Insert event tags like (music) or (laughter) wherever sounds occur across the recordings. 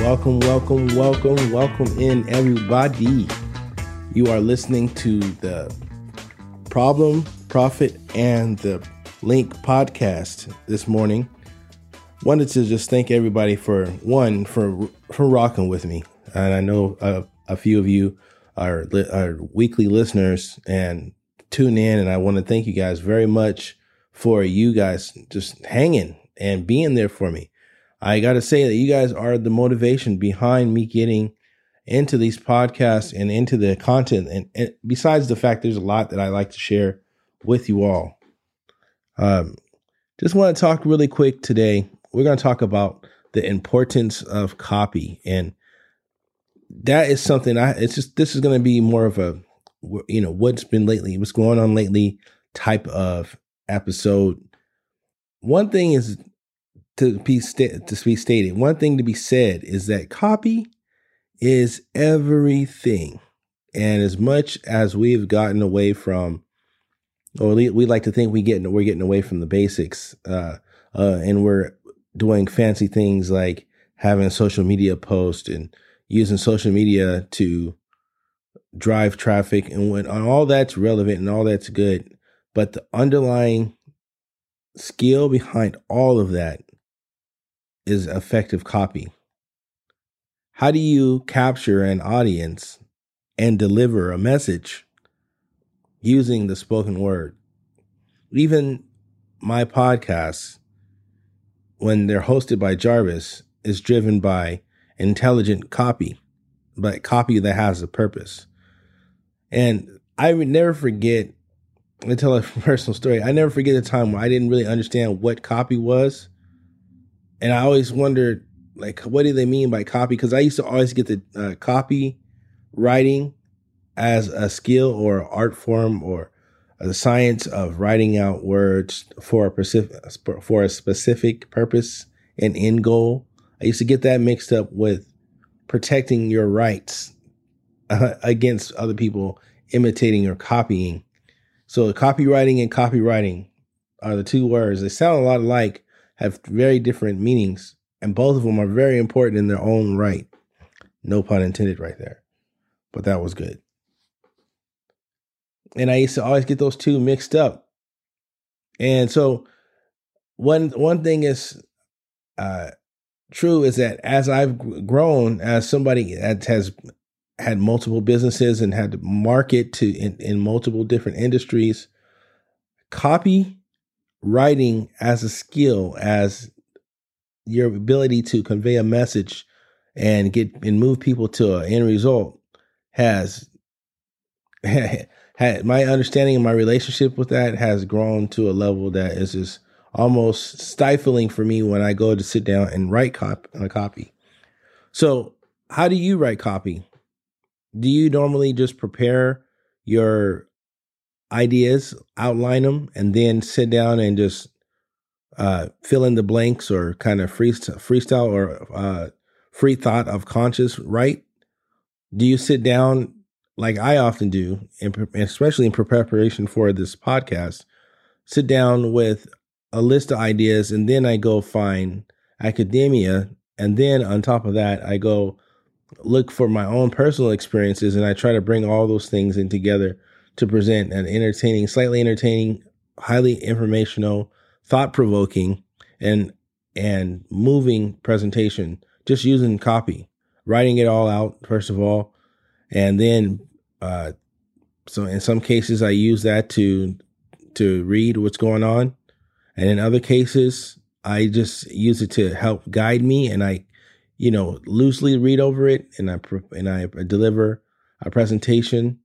Welcome, welcome, welcome, welcome in, everybody. You are listening to the Problem, Profit, and the Link podcast this morning. Wanted to just thank everybody for one for for rocking with me, and I know a, a few of you are are weekly listeners and tune in, and I want to thank you guys very much for you guys just hanging and being there for me. I got to say that you guys are the motivation behind me getting into these podcasts and into the content. And, and besides the fact there's a lot that I like to share with you all. Um, just want to talk really quick today. We're going to talk about the importance of copy. And that is something I, it's just, this is going to be more of a, you know, what's been lately, what's going on lately type of episode. One thing is to be sta- to be stated. One thing to be said is that copy is everything. And as much as we've gotten away from, or we like to think we get we're getting away from the basics, uh, uh, and we're doing fancy things like having social media post and using social media to drive traffic, and when all that's relevant and all that's good, but the underlying skill behind all of that is effective copy. How do you capture an audience and deliver a message using the spoken word? Even my podcasts, when they're hosted by Jarvis, is driven by intelligent copy, but copy that has a purpose. And I would never forget, I tell a (laughs) personal story. I never forget the time where I didn't really understand what copy was and I always wondered, like, what do they mean by copy? Because I used to always get the uh, copy writing as a skill or art form or the science of writing out words for a specific for a specific purpose and end goal. I used to get that mixed up with protecting your rights uh, against other people imitating or copying. So copywriting and copywriting are the two words. They sound a lot alike, have very different meanings, and both of them are very important in their own right. No pun intended, right there. But that was good. And I used to always get those two mixed up. And so, one one thing is uh, true is that as I've grown as somebody that has had multiple businesses and had to market to in, in multiple different industries, copy writing as a skill, as your ability to convey a message and get and move people to an end result has (laughs) had my understanding of my relationship with that has grown to a level that is just almost stifling for me when I go to sit down and write cop- a copy. So, how do you write copy? Do you normally just prepare your ideas, outline them, and then sit down and just uh, fill in the blanks or kind of freestyle, or uh, free thought of conscious right? Do you sit down like I often do, especially in preparation for this podcast? Sit down with a list of ideas, and then I go find academia, and then on top of that, I go look for my own personal experiences, and I try to bring all those things in together to present an entertaining, slightly entertaining, highly informational, thought provoking, and and moving presentation. Just using copy, writing it all out first of all, and then uh, so in some cases I use that to to read what's going on, and in other cases I just use it to help guide me, and I you know loosely read over it, and I and I deliver a presentation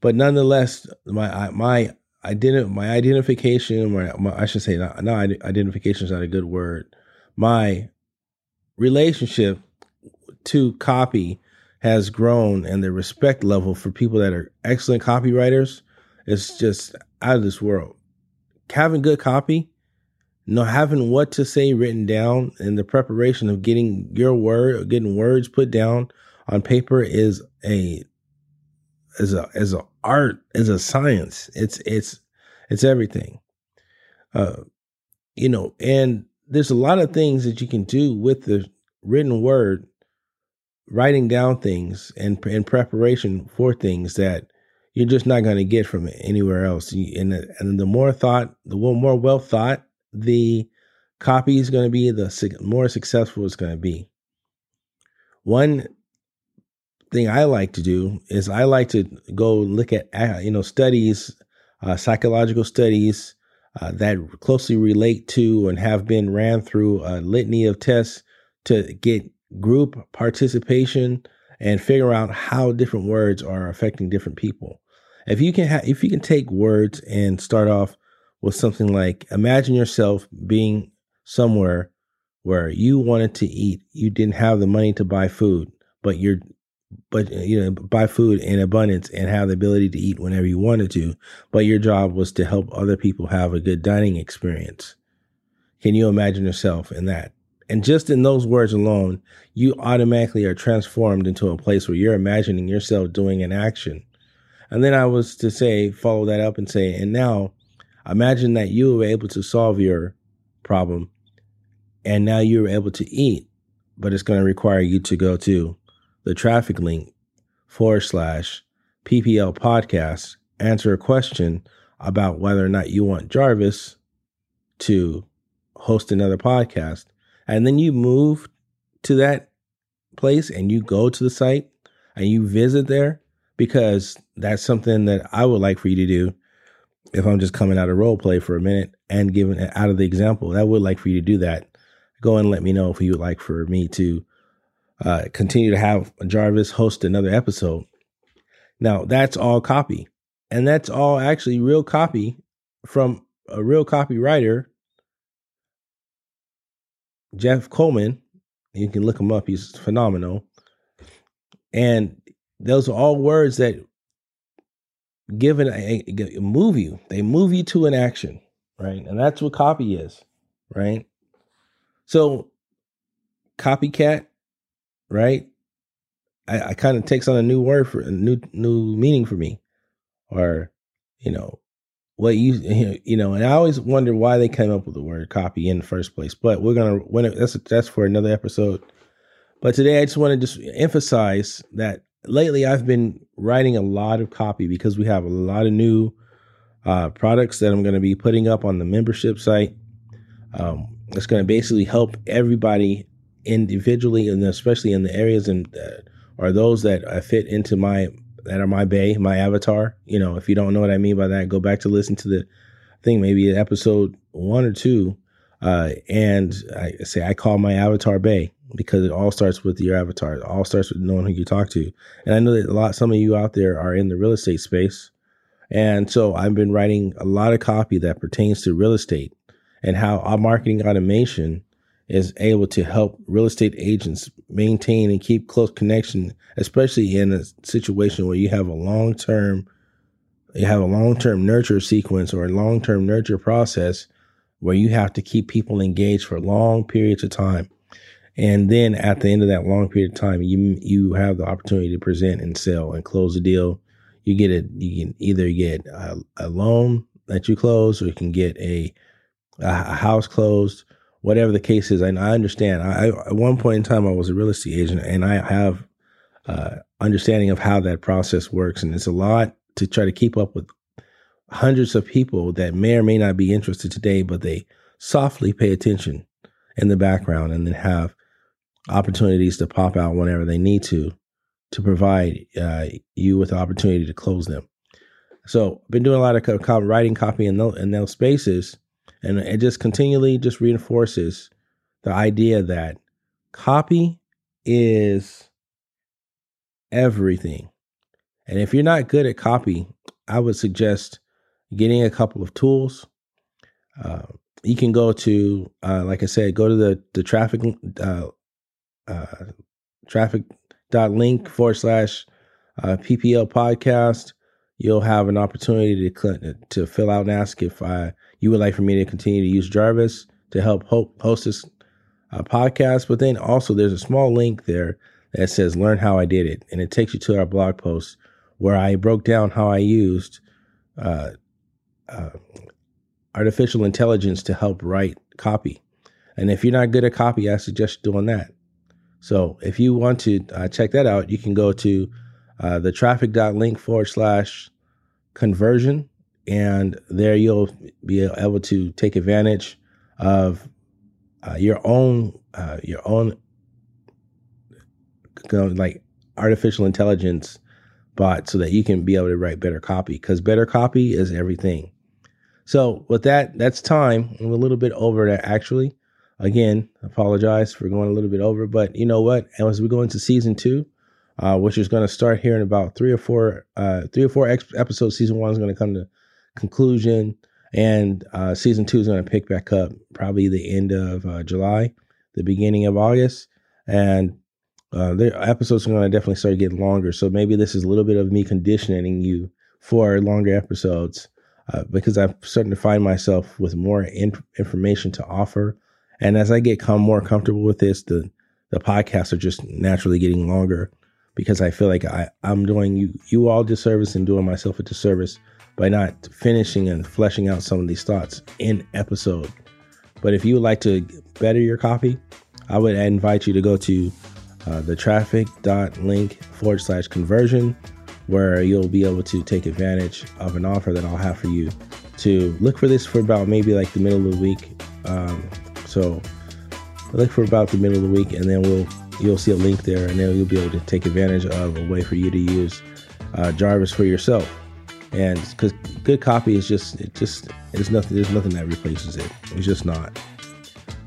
but nonetheless, my my identi- my identification, my, my, I should say, not, identification is not a good word. My relationship to copy has grown, and the respect level for people that are excellent copywriters is just out of this world. Having good copy, know having what to say written down, and the preparation of getting your word, getting words put down on paper is a as a as a art as a science. It's it's it's everything. Uh, you know, and there's a lot of things that you can do with the written word writing down things and in preparation for things that you're just not going to get from anywhere else. And the, and the more thought, the more well thought the copy is going to be, the more successful it's going to be. One thing I like to do is I like to go look at uh, you know studies, uh, psychological studies uh, that closely relate to and have been ran through a litany of tests to get group participation and figure out how different words are affecting different people. If you can ha- if you can take words and start off with something like imagine yourself being somewhere where you wanted to eat, you didn't have the money to buy food, but you're but uh, you know buy food in abundance and have the ability to eat whenever you wanted to but your job was to help other people have a good dining experience. Can you imagine yourself in that? And just in those words alone you automatically are transformed into a place where you're imagining yourself doing an action. And then i was to say follow that up and say and now imagine that you were able to solve your problem and now you're able to eat but it's going to require you to go to the traffic link forward slash PPL podcast, answer a question about whether or not you want Jarvis to host another podcast. And then you move to that place and you go to the site and you visit there because that's something that I would like for you to do if I'm just coming out of role play for a minute and giving it out of the example. I would like for you to do that. Go and let me know if you would like for me to uh, continue to have Jarvis host another episode. Now, that's all copy. And that's all actually real copy from a real copywriter, Jeff Coleman. You can look him up, he's phenomenal. And those are all words that give a, a, move you. They move you to an action, right? And that's what copy is, right? So, copycat right? I, I kind of takes on a new word for a new new meaning for me, or you know what you (laughs) you know. And I always wonder why they came up with the word copy in the first place. But we're gonna when it, that's that's for another episode. But today I just want to just emphasize that lately I've been writing a lot of copy because we have a lot of new uh, products that I'm going to be putting up on the membership site. Um, it's going to basically help everybody individually and especially in the areas and uh, are those that I fit into my that are my bay, my avatar. You know, if you don't know what I mean by that, go back to listen to the thing, maybe episode one or two. Uh, and I say I call my avatar bay because it all starts with your avatar. It all starts with knowing who you talk to. And I know that a lot, some of you out there are in the real estate space. And so I've been writing a lot of copy that pertains to real estate and how our marketing automation is able to help real estate agents maintain and keep close connection, especially in a situation where you have a long term you have a long term nurture sequence or a long term nurture process where you have to keep people engaged for long periods of time. And then at the end of that long period of time, you you have the opportunity to present and sell and close the deal. You get it. You can either get a, a loan that you close, or you can get a a house closed, whatever the case is. And I understand. I, at one point in time, I was a real estate agent, and I have uh, understanding of how that process works. And it's a lot to try to keep up with hundreds of people that may or may not be interested today, but they softly pay attention in the background and then have opportunities to pop out whenever they need to to provide uh, you with the opportunity to close them. So I've been doing a lot of co- writing copy in those, in those spaces and it just continually just reinforces the idea that copy is everything. And if you're not good at copy, I would suggest getting a couple of tools. Uh, you can go to, uh, like I said, go to the the traffic uh, uh, traffic link forward slash uh, PPL podcast. You'll have an opportunity to to fill out and ask if I you would like for me to continue to use Jarvis to help host this uh, podcast. But then also there's a small link there that says learn how I did it. And it takes you to our blog post where I broke down how I used uh, uh, artificial intelligence to help write copy. And if you're not good at copy, I suggest doing that. So if you want to uh, check that out, you can go to uh, the traffic.link forward slash conversion. And there you'll be able to take advantage of uh, your own, uh, your own, like artificial intelligence bot so that you can be able to write better copy because better copy is everything. So with that, that's time. I'm a little bit over that actually. Again, apologize for going a little bit over, but you know what? As we go into season two, uh, which is going to start here in about three or four, uh, three or four ex- episodes. Season one is going to come to conclusion, and uh, season two is going to pick back up probably the end of uh, July, the beginning of August, and uh, the episodes are going to definitely start getting longer. So maybe this is a little bit of me conditioning you for longer episodes uh, because I'm starting to find myself with more in- information to offer. And as I get come more comfortable with this, the the podcasts are just naturally getting longer because I feel like I, I'm doing you you all disservice and doing myself a disservice by not finishing and fleshing out some of these thoughts in episode. But if you would like to better your copy, I would invite you to go to uh, the traffic.link forward slash conversion, where you'll be able to take advantage of an offer that I'll have for you to look for this for about maybe like the middle of the week. Um, so look for about the middle of the week, and then we'll you'll see a link there, and then you'll be able to take advantage of a way for you to use uh, Jarvis for yourself. And because good copy is just it just it's nothing. There's nothing that replaces it. It's just not.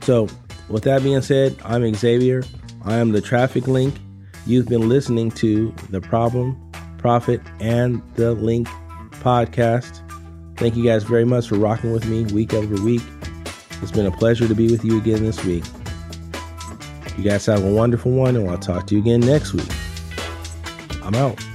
So with that being said, I'm Xavier. I am the traffic link. You've been listening to the Problem, Profit, and the Link podcast. Thank you guys very much for rocking with me week over week. It's been a pleasure to be with you again this week. You guys have a wonderful one, and I'll talk to you again next week. I'm out.